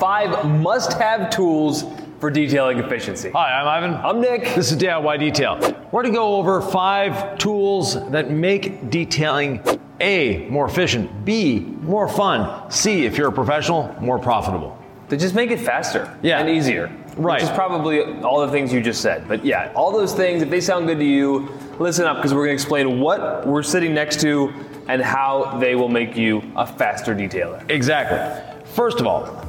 five must have tools for detailing efficiency. Hi, I'm Yvan. I'm Nick. This is DIY Detail. We're going to go over five tools that make detailing A, more efficient, B, more fun, C, if you're a professional, more profitable. To just make it faster Yeah. and easier. Right. Which is probably all the things you just said. But yeah, all those things, if they sound good to you, listen up because we're going to explain what we're sitting next to and how they will make you a faster detailer. Exactly. First of all,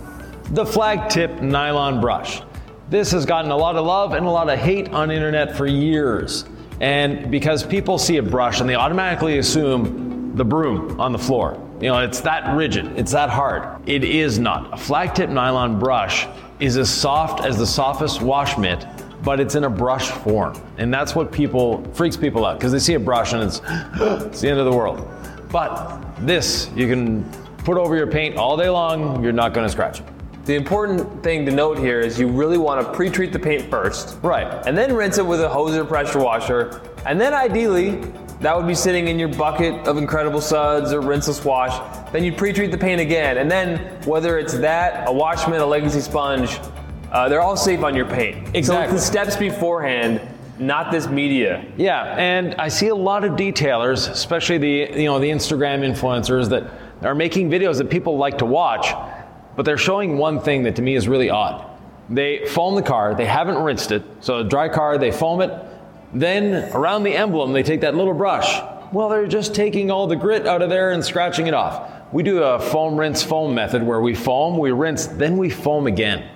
the flag tip nylon brush. This has gotten a lot of love and a lot of hate on the internet for years. And because people see a brush and they automatically assume the broom on the floor. You know, it's that rigid, it's that hard. It is not. A flag tip nylon brush is as soft as the softest wash mitt, but it's in a brush form. And that's what people freaks people out because they see a brush and it's it's the end of the world. But this you can put over your paint all day long, you're not going to scratch it. The important thing to note here is you really want to pre-treat the paint first. Right. And then rinse it with a hose or pressure washer. And then ideally, that would be sitting in your bucket of Incredible Suds or rinseless wash. Then you pre-treat the paint again. And then whether it's that, a wash mitt, a legacy sponge, uh, they're all safe on your paint. So Exactly. it's the steps beforehand, not this media. Yeah, and I see a lot of detailers, especially the you know the Instagram influencers that are making videos that people like to watch, but they're showing one thing that to me is really odd. They foam the car, they haven't rinsed it, so a dry car, they foam it, then around the emblem they take that little brush. Well, they're just taking all the grit out of there and scratching it off. We do a foam rinse foam method where we foam, we rinse, then we foam again.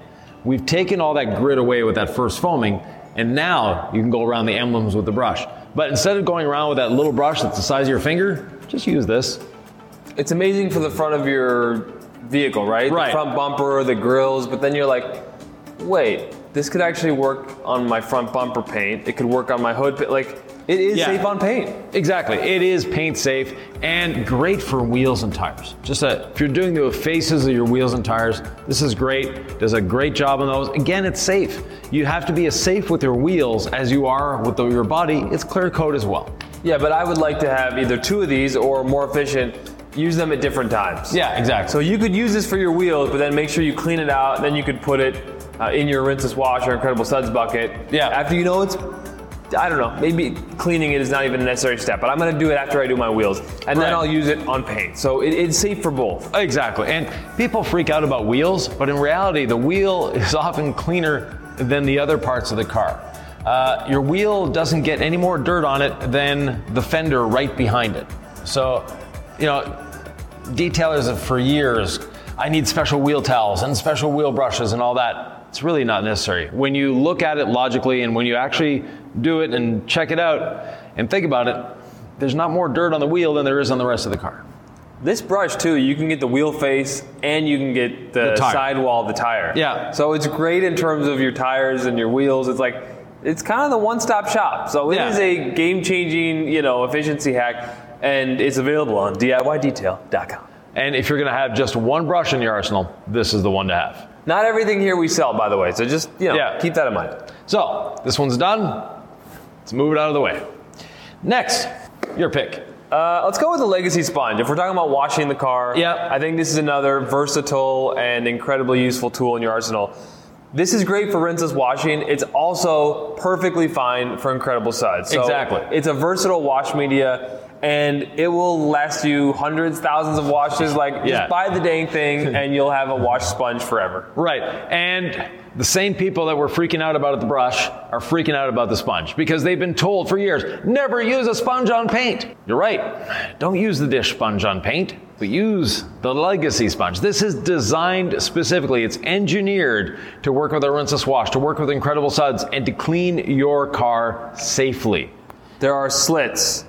We've taken all that grit away with that first foaming, and now you can go around the emblems with the brush. But instead of going around with that little brush that's the size of your finger, just use this. It's amazing for the front of your vehicle, right? Right. The front bumper, the grills, but then you're like, wait, this could actually work on my front bumper paint. It could work on my hood. Like, it is Yeah. safe on paint. Exactly. It is paint safe and great for wheels and tires. Just a, if you're doing the faces of your wheels and tires, this is great. Does a great job on those. Again, it's safe. You have to be as safe with your wheels as you are with the, your body. It's clear coat as well. Yeah, but I would like to have either two of these or more efficient, use them at different times. Yeah, exactly. So you could use this for your wheels, but then make sure you clean it out. Then you could put it uh, in your rinseless wash or Incredible Suds bucket. Yeah. After you know it's, I don't know, maybe cleaning it is not even a necessary step, but I'm gonna do it after I do my wheels, and Right. then I'll use it on paint. So it, it's safe for both. Exactly. And people freak out about wheels, but in reality, the wheel is often cleaner than the other parts of the car. Uh, your wheel doesn't get any more dirt on it than the fender right behind it. So, you know, detailers have for years, I need special wheel towels and special wheel brushes and all that. It's really not necessary. When you look at it logically and when you actually do it and check it out and think about it, there's not more dirt on the wheel than there is on the rest of the car. This brush too, you can get the wheel face and you can get the, The sidewall of the tire. Yeah. So it's great in terms of your tires and your wheels. It's like it's kind of the one-stop shop. So it Yeah. is a game-changing, you know, efficiency hack, and it's available on DIYDetail.com. And if you're going to have just one brush in your arsenal, this is the one to have. Not everything here we sell, by the way. So just you know, Yeah. keep that in mind. So, this one's done. Let's move it out of the way. Next, your pick. Uh, let's go with the legacy sponge. If we're talking about washing the car, Yeah. I think this is another versatile and incredibly useful tool in your arsenal. This is great for rinseless washing. It's also perfectly fine for incredible suds. So Exactly. It's a versatile wash media, and it will last you hundreds, thousands of washes. Like Yeah. just buy the dang thing, and you'll have a wash sponge forever. Right. And the same people that were freaking out about the brush are freaking out about the sponge because they've been told for years never use a sponge on paint. You're right. Don't use the dish sponge on paint, but use the legacy sponge. This is designed specifically, it's engineered to work with a rinseless wash, to work with incredible suds, and to clean your car safely. There are slits.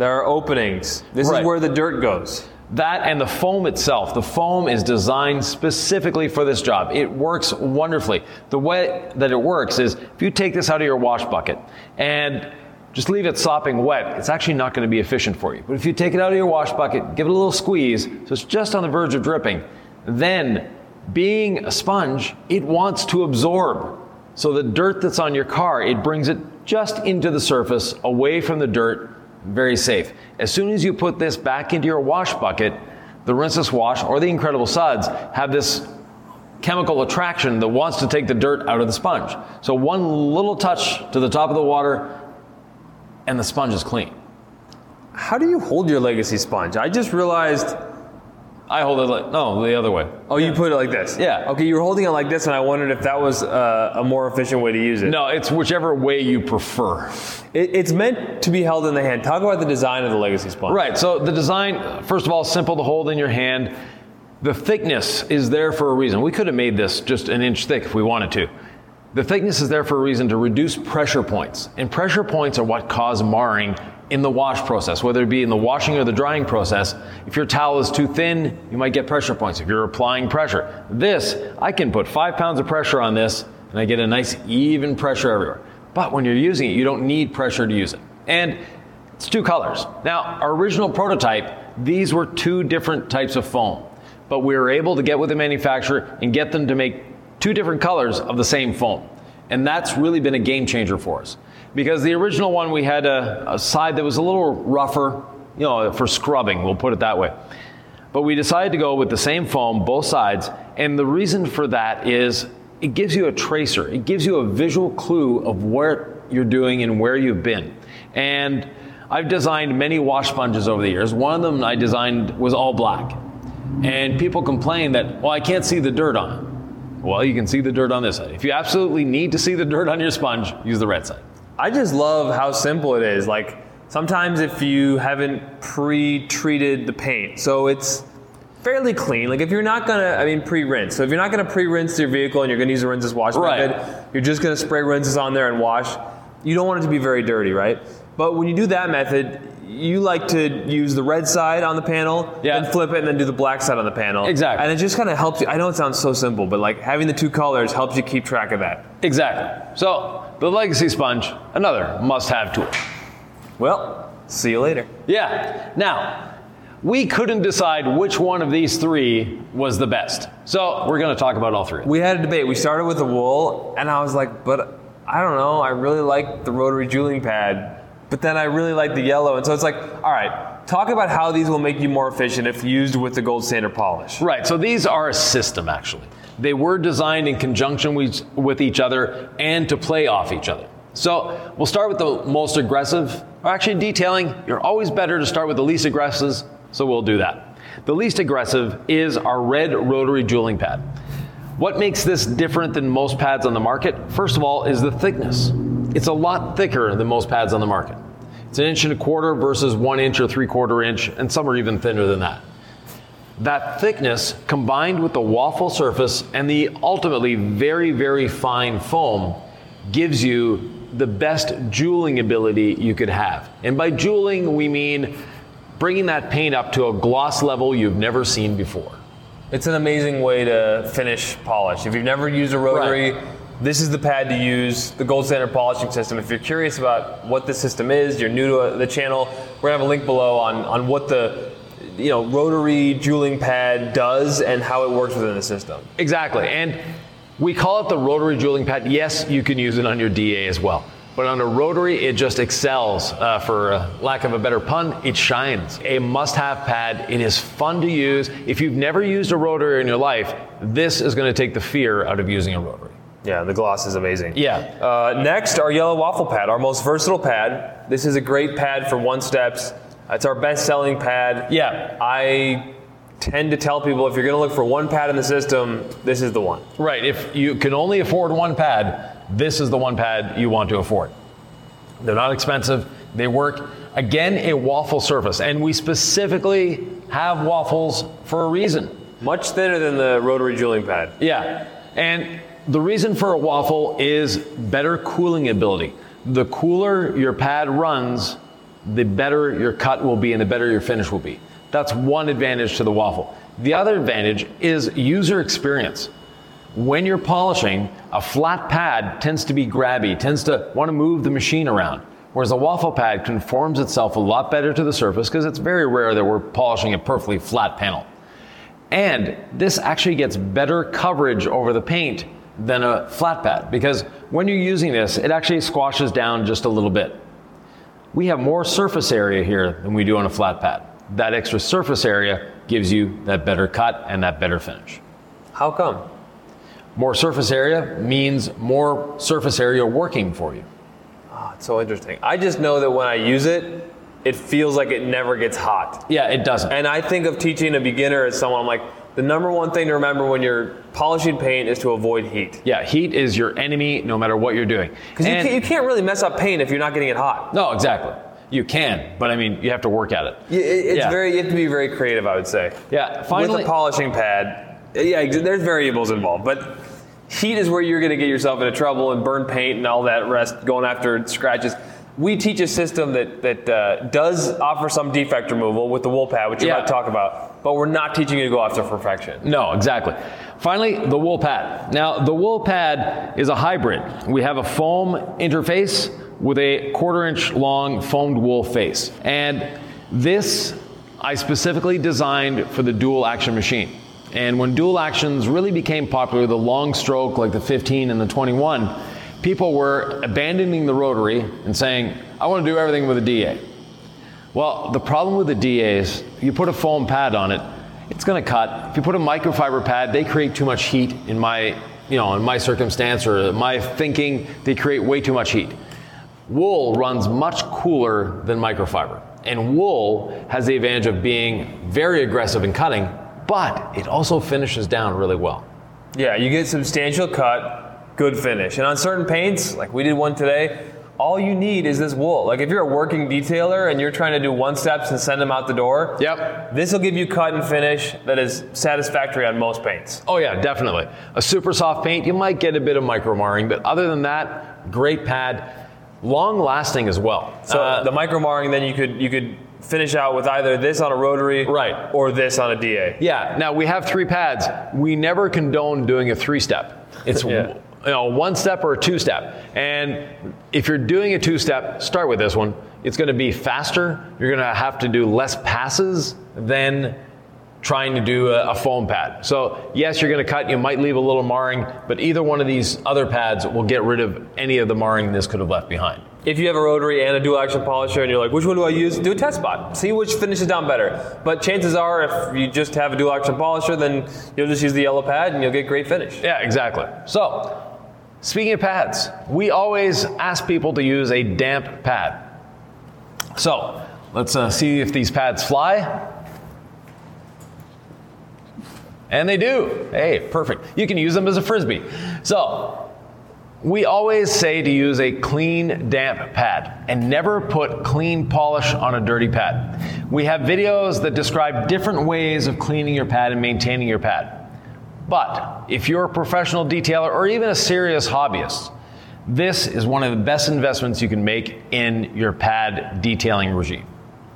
There are openings. This Right. is where the dirt goes. That and the foam itself. The foam is designed specifically for this job. It works wonderfully. The way that it works is if you take this out of your wash bucket and just leave it sopping wet, it's actually not going to be efficient for you. But if you take it out of your wash bucket, give it a little squeeze, so it's just on the verge of dripping, then being a sponge, it wants to absorb. So the dirt that's on your car, it brings it just into the surface, away from the dirt, very safe. As soon as you put this back into your wash bucket, the rinseless wash or the incredible suds have this chemical attraction that wants to take the dirt out of the sponge. So one little touch to the top of the water and the sponge is clean. How do you hold your legacy sponge? I just realized. I hold it like, no, the other way. Oh, you put it like this? Yeah. Okay, you were holding it like this, and I wondered if that was uh, a more efficient way to use it. No, it's whichever way you prefer. It, it's meant to be held in the hand. Talk about the design of the legacy sponge. Right, so the design, first of all, simple to hold in your hand. The thickness is there for a reason. We could have made this just an inch thick if we wanted to. The thickness is there for a reason to reduce pressure points. And pressure points are what cause marring in the wash process, whether it be in the washing or the drying process. If your towel is too thin, you might get pressure points if you're applying pressure. This, I can put five pounds of pressure on this and I get a nice even pressure everywhere. But when you're using it, you don't need pressure to use it. And it's two colors. Now, our original prototype, these were two different types of foam, but we were able to get with the manufacturer and get them to make two different colors of the same foam. And that's really been a game changer for us because the original one we had a, a, side that was a little rougher, you know, for scrubbing, we'll put it that way. But we decided to go with the same foam, both sides, and the reason for that is it gives you a tracer. It gives you a visual clue of what you're doing and where you've been. And I've designed many wash sponges over the years. One of them I designed was all black. And people complain that, well, I can't see the dirt on it. Well, you can see the dirt on this side. If you absolutely need to see the dirt on your sponge, use the red side. I just love how simple it is. Like sometimes if you haven't pre-treated the paint, so it's fairly clean. Like if you're not gonna, I mean pre-rinse. So if you're not gonna pre-rinse your vehicle and you're gonna use a rinseless wash Right. method, you're just gonna spray rinses on there and wash. You don't want it to be very dirty, right? But when you do that method, you like to use the red side on the panel, Yeah. then flip it, and then do the black side on the panel. Exactly. And it just kind of helps you. I know it sounds so simple, but like having the two colors helps you keep track of that. Exactly. So the Legacy Sponge, another must-have tool. Well, see you later. Yeah. Now, we couldn't decide which one of these three was the best. So we're going to talk about all three. We had a debate. We started with the wool, and I was like, but I don't know. I really like the rotary jeweling pad, but then I really like the yellow. And so it's like, all right, talk about how these will make you more efficient if used with the gold standard polish. Right. So these are a system, actually. They were designed in conjunction with, each other and to play off each other. So we'll start with the most aggressive. Or actually, detailing, you're always better to start with the least aggressive, so we'll do that. The least aggressive is our red rotary jeweling pad. What makes this different than most pads on the market, first of all, is the thickness. It's a lot thicker than most pads on the market. It's an inch and a quarter versus one inch or three quarter inch, and some are even thinner than that. That thickness combined with the waffle surface and the ultimately very, very fine foam gives you the best jeweling ability you could have. And by jeweling, we mean bringing that paint up to a gloss level you've never seen before. It's an amazing way to finish polish. If you've never used a rotary, Right. This is the pad to use, the gold standard polishing system. If you're curious about what the system is, you're new to uh, the channel, we're gonna have a link below on, on what the you know rotary jeweling pad does and how it works within the system. Exactly. And we call it the rotary jeweling pad. Yes, you can use it on your DA as well. But on a rotary, it just excels. Uh, for uh, lack of a better pun, it shines. A must have pad. It is fun to use. If you've never used a rotary in your life, this is going to take the fear out of using a rotary. Yeah, the gloss is amazing. Yeah. Uh, next, our yellow waffle pad, our most versatile pad. This is a great pad for one steps. It's our best selling pad. Yeah. I tend to tell people if you're going to look for one pad in the system, this is the one. Right. If you can only afford one pad, this is the one pad you want to afford. They're not expensive. They work. Again, a waffle surface. And we specifically have waffles for a reason. Much thinner than the rotary jeweling pad. Yeah. And the reason for a waffle is better cooling ability. The cooler your pad runs, the better your cut will be and the better your finish will be. That's one advantage to the waffle. The other advantage is user experience. When you're polishing, a flat pad tends to be grabby, tends to want to move the machine around. Whereas a waffle pad conforms itself a lot better to the surface because it's very rare that we're polishing a perfectly flat panel. And this actually gets better coverage over the paint than a flat pad because when you're using this, it actually squashes down just a little bit. We have more surface area here than we do on a flat pad. That extra surface area gives you that better cut and that better finish. How come? More surface area means more surface area working for you. Oh, it's so interesting. I just know that when I use it, it feels like it never gets hot. Yeah, it doesn't. And I think of teaching a beginner as someone I'm like, the number one thing to remember when you're polishing paint is to avoid heat. Yeah, heat is your enemy no matter what you're doing. Because you, can't- you can't really mess up paint if you're not getting it hot. No, exactly. You can, but I mean, you have to work at it. It's Yeah. very, you have to be very creative, I would say. Yeah, finally. With a polishing pad, yeah, there's variables involved, but heat is where you're going to get yourself into trouble and burn paint and all that rest, going after scratches. We teach a system that that uh, does offer some defect removal with the wool pad, which you're Yeah. about to talk about, but we're not teaching you to go after perfection. No, exactly. Finally, the wool pad. Now, the wool pad is a hybrid. We have a foam interface with a quarter inch long foamed wool face. And this I specifically designed for the dual action machine. And when dual actions really became popular, the long stroke like the 15 and the 21, people were abandoning the rotary and saying, I want to do everything with a DA. Well, the problem with the DA is you put a foam pad on it, it's going to cut. If you put a microfiber pad, they create too much heat in my, you know, in my circumstance or my thinking, they create way too much heat. Wool runs much cooler than microfiber. And wool has the advantage of being very aggressive in cutting, but it also finishes down really well. Yeah, you get substantial cut, good finish. And on certain paints, like we did one today, all you need is this wool. Like if you're a working detailer and you're trying to do one steps and send them out the door, Yep. this will give you cut and finish that is satisfactory on most paints. Oh yeah, definitely. A super soft paint, you might get a bit of micro marring, but other than that, great pad, long lasting as well. So Uh, the micro marring, then you could you could finish out with either this on a rotary, Right. or this on a DA. yeah. Now we have three pads. We never condone doing a three step. It's Yeah. You know one step or a two step. And if you're doing a two step, start with this one. It's going to be faster. You're going to have to do less passes than trying to do a, a foam pad. So yes, you're going to cut. You might leave a little marring, but either one of these other pads will get rid of any of the marring this could have left behind. If you have a rotary and a dual action polisher and you're like, which one do I use? Do a test spot. See which finishes down better. But chances are, if you just have a dual action polisher, then you'll just use the yellow pad and you'll get great finish. Yeah, exactly. So, speaking of pads, we always ask people to use a damp pad. So, let's uh, see if these pads fly. And they do. Hey, perfect. You can use them as a frisbee. So, we always say to use a clean, damp pad and never put clean polish on a dirty pad. We have videos that describe different ways of cleaning your pad and maintaining your pad. But if you're a professional detailer or even a serious hobbyist, this is one of the best investments you can make in your pad detailing regime.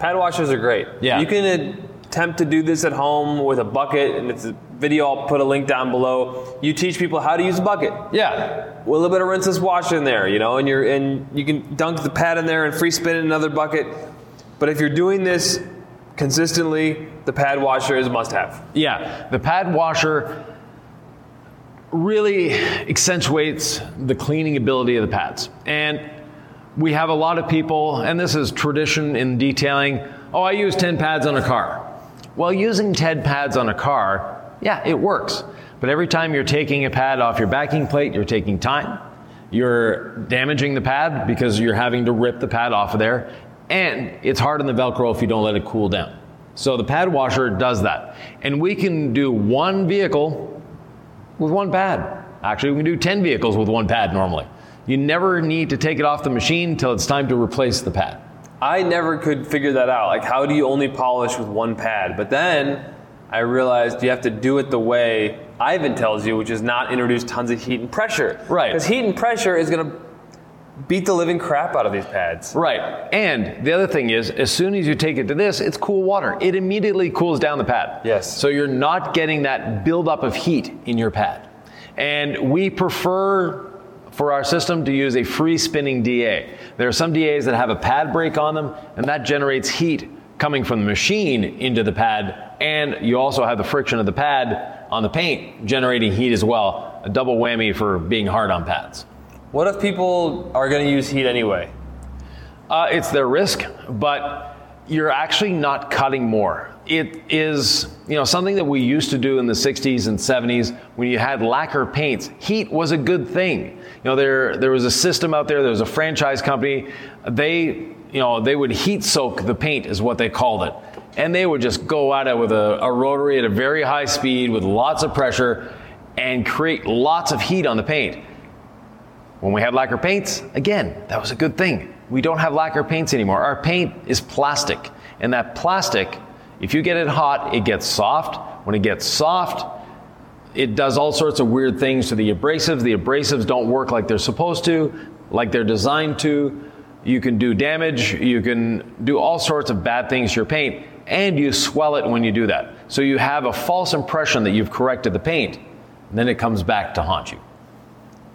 Pad washers are great. Yeah. You can attempt to do this at home with a bucket, and it's a video. I'll put a link down below. You teach people how to use a bucket. Yeah, with a little bit of rinseless wash in there, you know, and you're and you can dunk the pad in there and free spin in another bucket. But if you're doing this consistently, the pad washer is a must have. yeah. The pad washer really accentuates the cleaning ability of the pads. And we have a lot of people, and this is tradition in detailing oh, I use 10 pads on a car. Well, using 10 pads on a car, yeah, it works. But every time you're taking a pad off your backing plate, you're taking time. You're damaging the pad because you're having to rip the pad off of there. And it's hard on the Velcro if you don't let it cool down. So the pad washer does that. And we can do one vehicle with one pad. Actually, we can do 10 vehicles with one pad normally. You never need to take it off the machine until it's time to replace the pad. I never could figure that out. Like, how do you only polish with one pad? But then I realized you have to do it the way Yvan tells you, which is not introduce tons of heat and pressure. Right. Because heat and pressure is going to beat the living crap out of these pads. Right. And the other thing is, as soon as you take it to this, it's cool water. It immediately cools down the pad. Yes. So you're not getting that buildup of heat in your pad. And we prefer for our system to use a free spinning DA. There are some DAs that have a pad brake on them, and that generates heat coming from the machine into the pad. And you also have the friction of the pad on the paint generating heat as well. A double whammy for being hard on pads. What if people are going to use heat anyway? Uh, it's their risk, but you're actually not cutting more. it is you know something that we used to do in the 60s and 70s when you had lacquer paints. Heat was a good thing. You know there there was a system out there. There was a franchise company. They you know they would heat soak the paint is what they called it, and they would just go at it with a, a rotary at a very high speed with lots of pressure and create lots of heat on the paint. When we had lacquer paints, again, that was a good thing. We don't have lacquer paints anymore. Our paint is plastic. And that plastic, if you get it hot, it gets soft. When it gets soft, it does all sorts of weird things to the abrasives. The abrasives don't work like they're supposed to, like they're designed to. You can do damage, you can do all sorts of bad things to your paint, and you swell it when you do that. So you have a false impression that you've corrected the paint, and then it comes back to haunt you.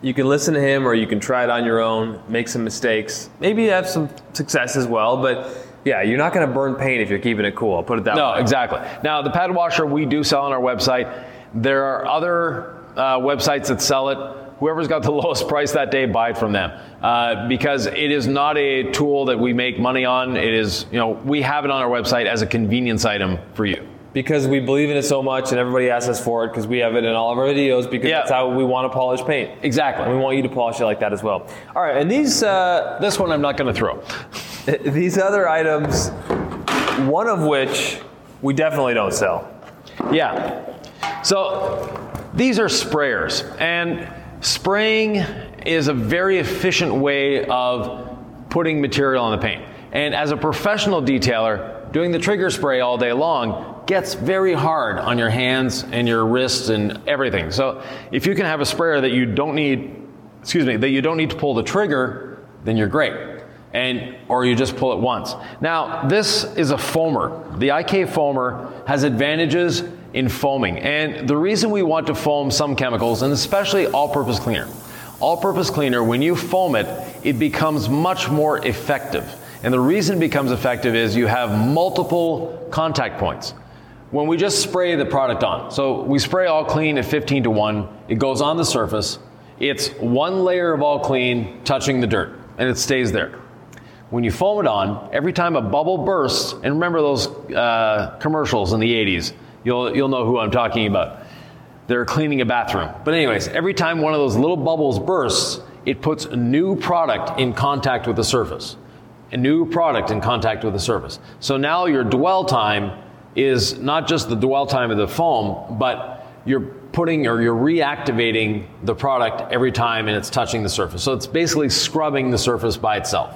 You can listen to him or you can try it on your own, make some mistakes, maybe have some success as well, but yeah, you're not going to burn paint if you're keeping it cool. I'll put it that No, way. No, exactly. Now, the pad washer we do sell on our website. There are other uh, websites that sell it. Whoever's got the lowest price that day, buy it from them. Uh, because it is not a tool that we make money on. It is, you know, we have it on our website as a convenience item for you. Because we believe in it so much and everybody asks us for it because we have it in all of our videos because Yeah. that's how we want to polish paint. Exactly. And we want you to polish it like that as well. All right, and these uh, This one I'm not going to throw. these other items, one of which we definitely don't sell. Yeah. So these are sprayers, and spraying is a very efficient way of putting material on the paint. And as a professional detailer, doing the trigger spray all day long gets very hard on your hands and your wrists and everything. So if you can have a sprayer that you don't need, excuse me, that you don't need to pull the trigger, then you're great. And or you just pull it once. Now, this is a foamer. The IK foamer has advantages in foaming. And the reason we want to foam some chemicals, and especially all-purpose cleaner, all-purpose cleaner, when you foam it, it becomes much more effective. And the reason it becomes effective is you have multiple contact points. When we just spray the product on, so we spray all clean at 15 to 1, it goes on the surface, it's one layer of all clean touching the dirt, and it stays there. When you foam it on, every time a bubble bursts, and remember those uh, commercials in the 80s, you'll, you'll know who I'm talking about. They're cleaning a bathroom. But, anyways, every time one of those little bubbles bursts, it puts a new product in contact with the surface. A new product in contact with the surface. So now your dwell time is not just the dwell time of the foam, but you're putting or you're reactivating the product every time and it's touching the surface. So it's basically scrubbing the surface by itself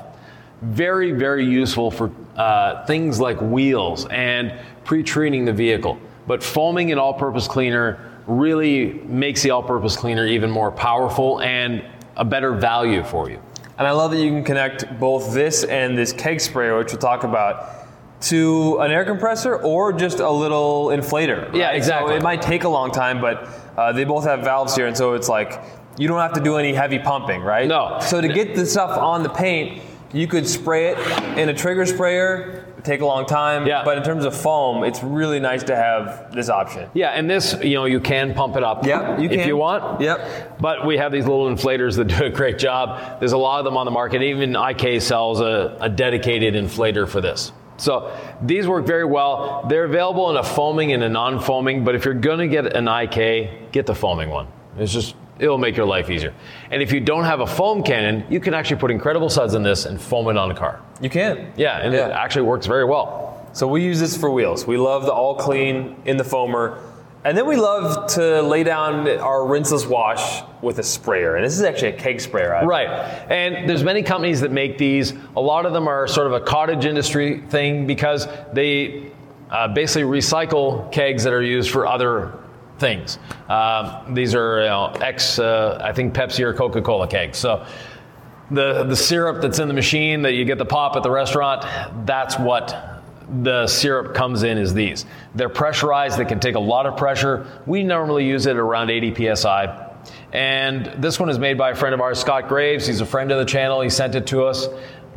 very, very useful for uh, things like wheels and pre-treating the vehicle. But foaming an all-purpose cleaner really makes the all-purpose cleaner even more powerful and a better value for you. And I love that you can connect both this and this keg sprayer, which we'll talk about, to an air compressor or just a little inflator. Yeah, exactly. So it might take a long time, but uh, they both have valves here, and so it's like you don't have to do any heavy pumping, right? No. So to get the stuff on the paint, you could spray it in a trigger sprayer. Take a long time. Yeah. But in terms of foam, it's really nice to have this option. Yeah, and this, you know, you can pump it up Yep, you if can. you want. Yep. But we have these little inflators that do a great job. There's a lot of them on the market. Even IK sells a, a dedicated inflator for this. So these work very well. They're available in a foaming and a non-foaming, but if you're going to get an IK, get the foaming one. It's just it'll make your life easier. And if you don't have a foam cannon, you can actually put incredible suds in this and foam it on a car. You can. Yeah, and it actually works very well. So we use this for wheels. We love the all clean in the foamer. And then we love to lay down our rinseless wash with a sprayer. And this is actually a keg sprayer. I- Right. And there's many companies that make these. A lot of them are sort of a cottage industry thing because they uh, basically recycle kegs that are used for other things. Um, these are you know, ex, uh, I think Pepsi or Coca-Cola kegs. So the the syrup that's in the machine that you get the pop at the restaurant, that's what the syrup comes in is these. They're pressurized, they can take a lot of pressure. We normally use it around 80 psi. And this one is made by a friend of ours, Scott Graves. He's a friend of the channel. He sent it to us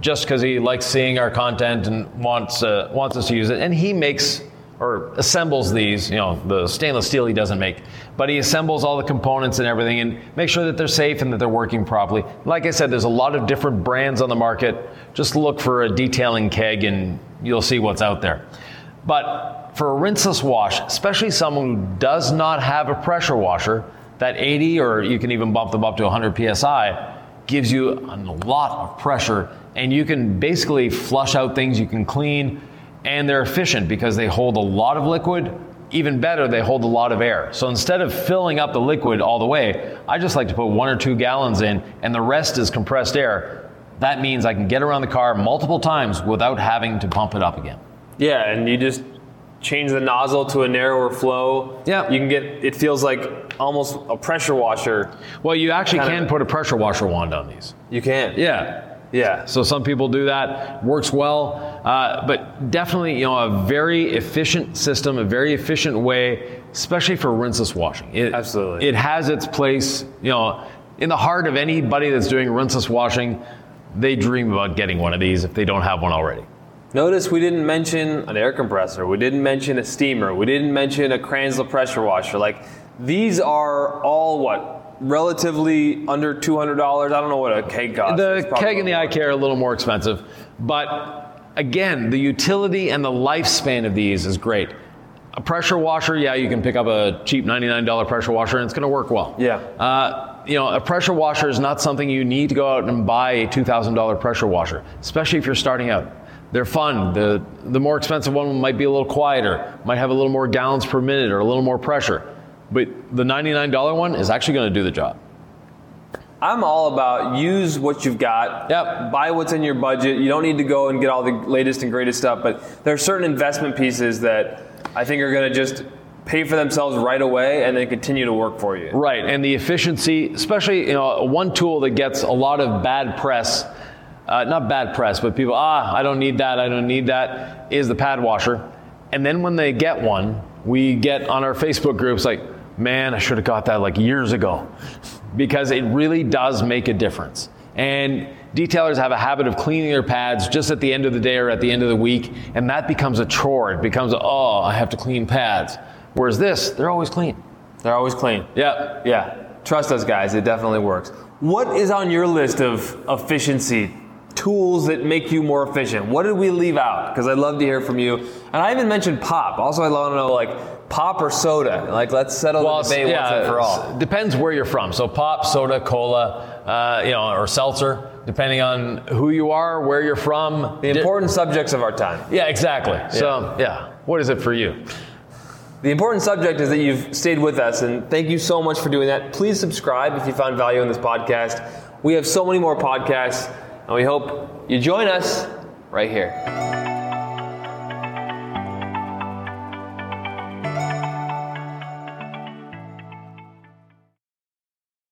just because he likes seeing our content and wants uh, wants us to use it. And he makes or assembles these. You know, the stainless steel he doesn't make, but he assembles all the components and everything and make sure that they're safe and that they're working properly. Like I said, there's a lot of different brands on the market. Just look for a detailing keg and you'll see what's out there. But for a rinseless wash, especially someone who does not have a pressure washer, that 80 or you can even bump them up to 100 psi gives you a lot of pressure and you can basically flush out things you can clean and they're efficient because they hold a lot of liquid. Even better they hold a lot of air. So instead of filling up the liquid all the way i just like to put one or two gallons in and the rest is compressed air that means i can get around the car multiple times without having to pump it up again Yeah, and you just change the nozzle to a narrower flow. Yeah. You can get it feels like almost a pressure washer. well you actually Kinda- can put a pressure washer wand on these You can. yeah Yeah. So some people do that, works well, uh, but definitely, you know, a very efficient system, a very efficient way, especially for rinseless washing. It, Absolutely. it has its place, you know, in the heart of anybody that's doing rinseless washing. They dream about getting one of these if they don't have one already. Notice we didn't mention an air compressor. We didn't mention a steamer. We didn't mention a Kranzle pressure washer. Like these are all what relatively under two hundred dollars. I don't know what a keg costs. The keg and the more. IK are a little more expensive, but again, the utility and the lifespan of these is great. A pressure washer, yeah, you can pick up a cheap $99 pressure washer and it's going to work well. Yeah. Uh, you know, a pressure washer is not something you need to go out and buy a $2,000 pressure washer, especially if you're starting out. They're fun. The, the more expensive one might be a little quieter, might have a little more gallons per minute or a little more pressure. But the $99 one is actually going to do the job. I'm all about use what you've got. Yep. Buy what's in your budget. You don't need to go and get all the latest and greatest stuff, but there are certain investment pieces that I think are going to just pay for themselves right away and then continue to work for you. Right, and the efficiency, especially you know, one tool that gets a lot of bad press, uh, not bad press, but people, ah, I don't need that, I don't need that, is the pad washer. And then when they get one, we get on our Facebook groups like, man, I should have got that like years ago, because it really does make a difference. And detailers have a habit of cleaning their pads just at the end of the day or at the end of the week, and that becomes a chore. It becomes, oh, I have to clean pads. Whereas this, they're always clean. They're always clean. Yeah. Yeah. Trust us, guys. It definitely works. What is on your list of efficiency tools that make you more efficient? What did we leave out? Because I'd love to hear from you. And I even mentioned pop. Also, I'd love to know like pop or soda. Like, let's settle the debate once and for all. Depends where you're from. So pop, soda, cola, uh, you know, or seltzer, depending on who you are, where you're from. The Di- important subjects of our time. yeah, exactly. So yeah, what is it for you? The important subject is that you've stayed with us, and thank you so much for doing that. Please subscribe if you found value in this podcast. We have so many more podcasts, and we hope you join us right here.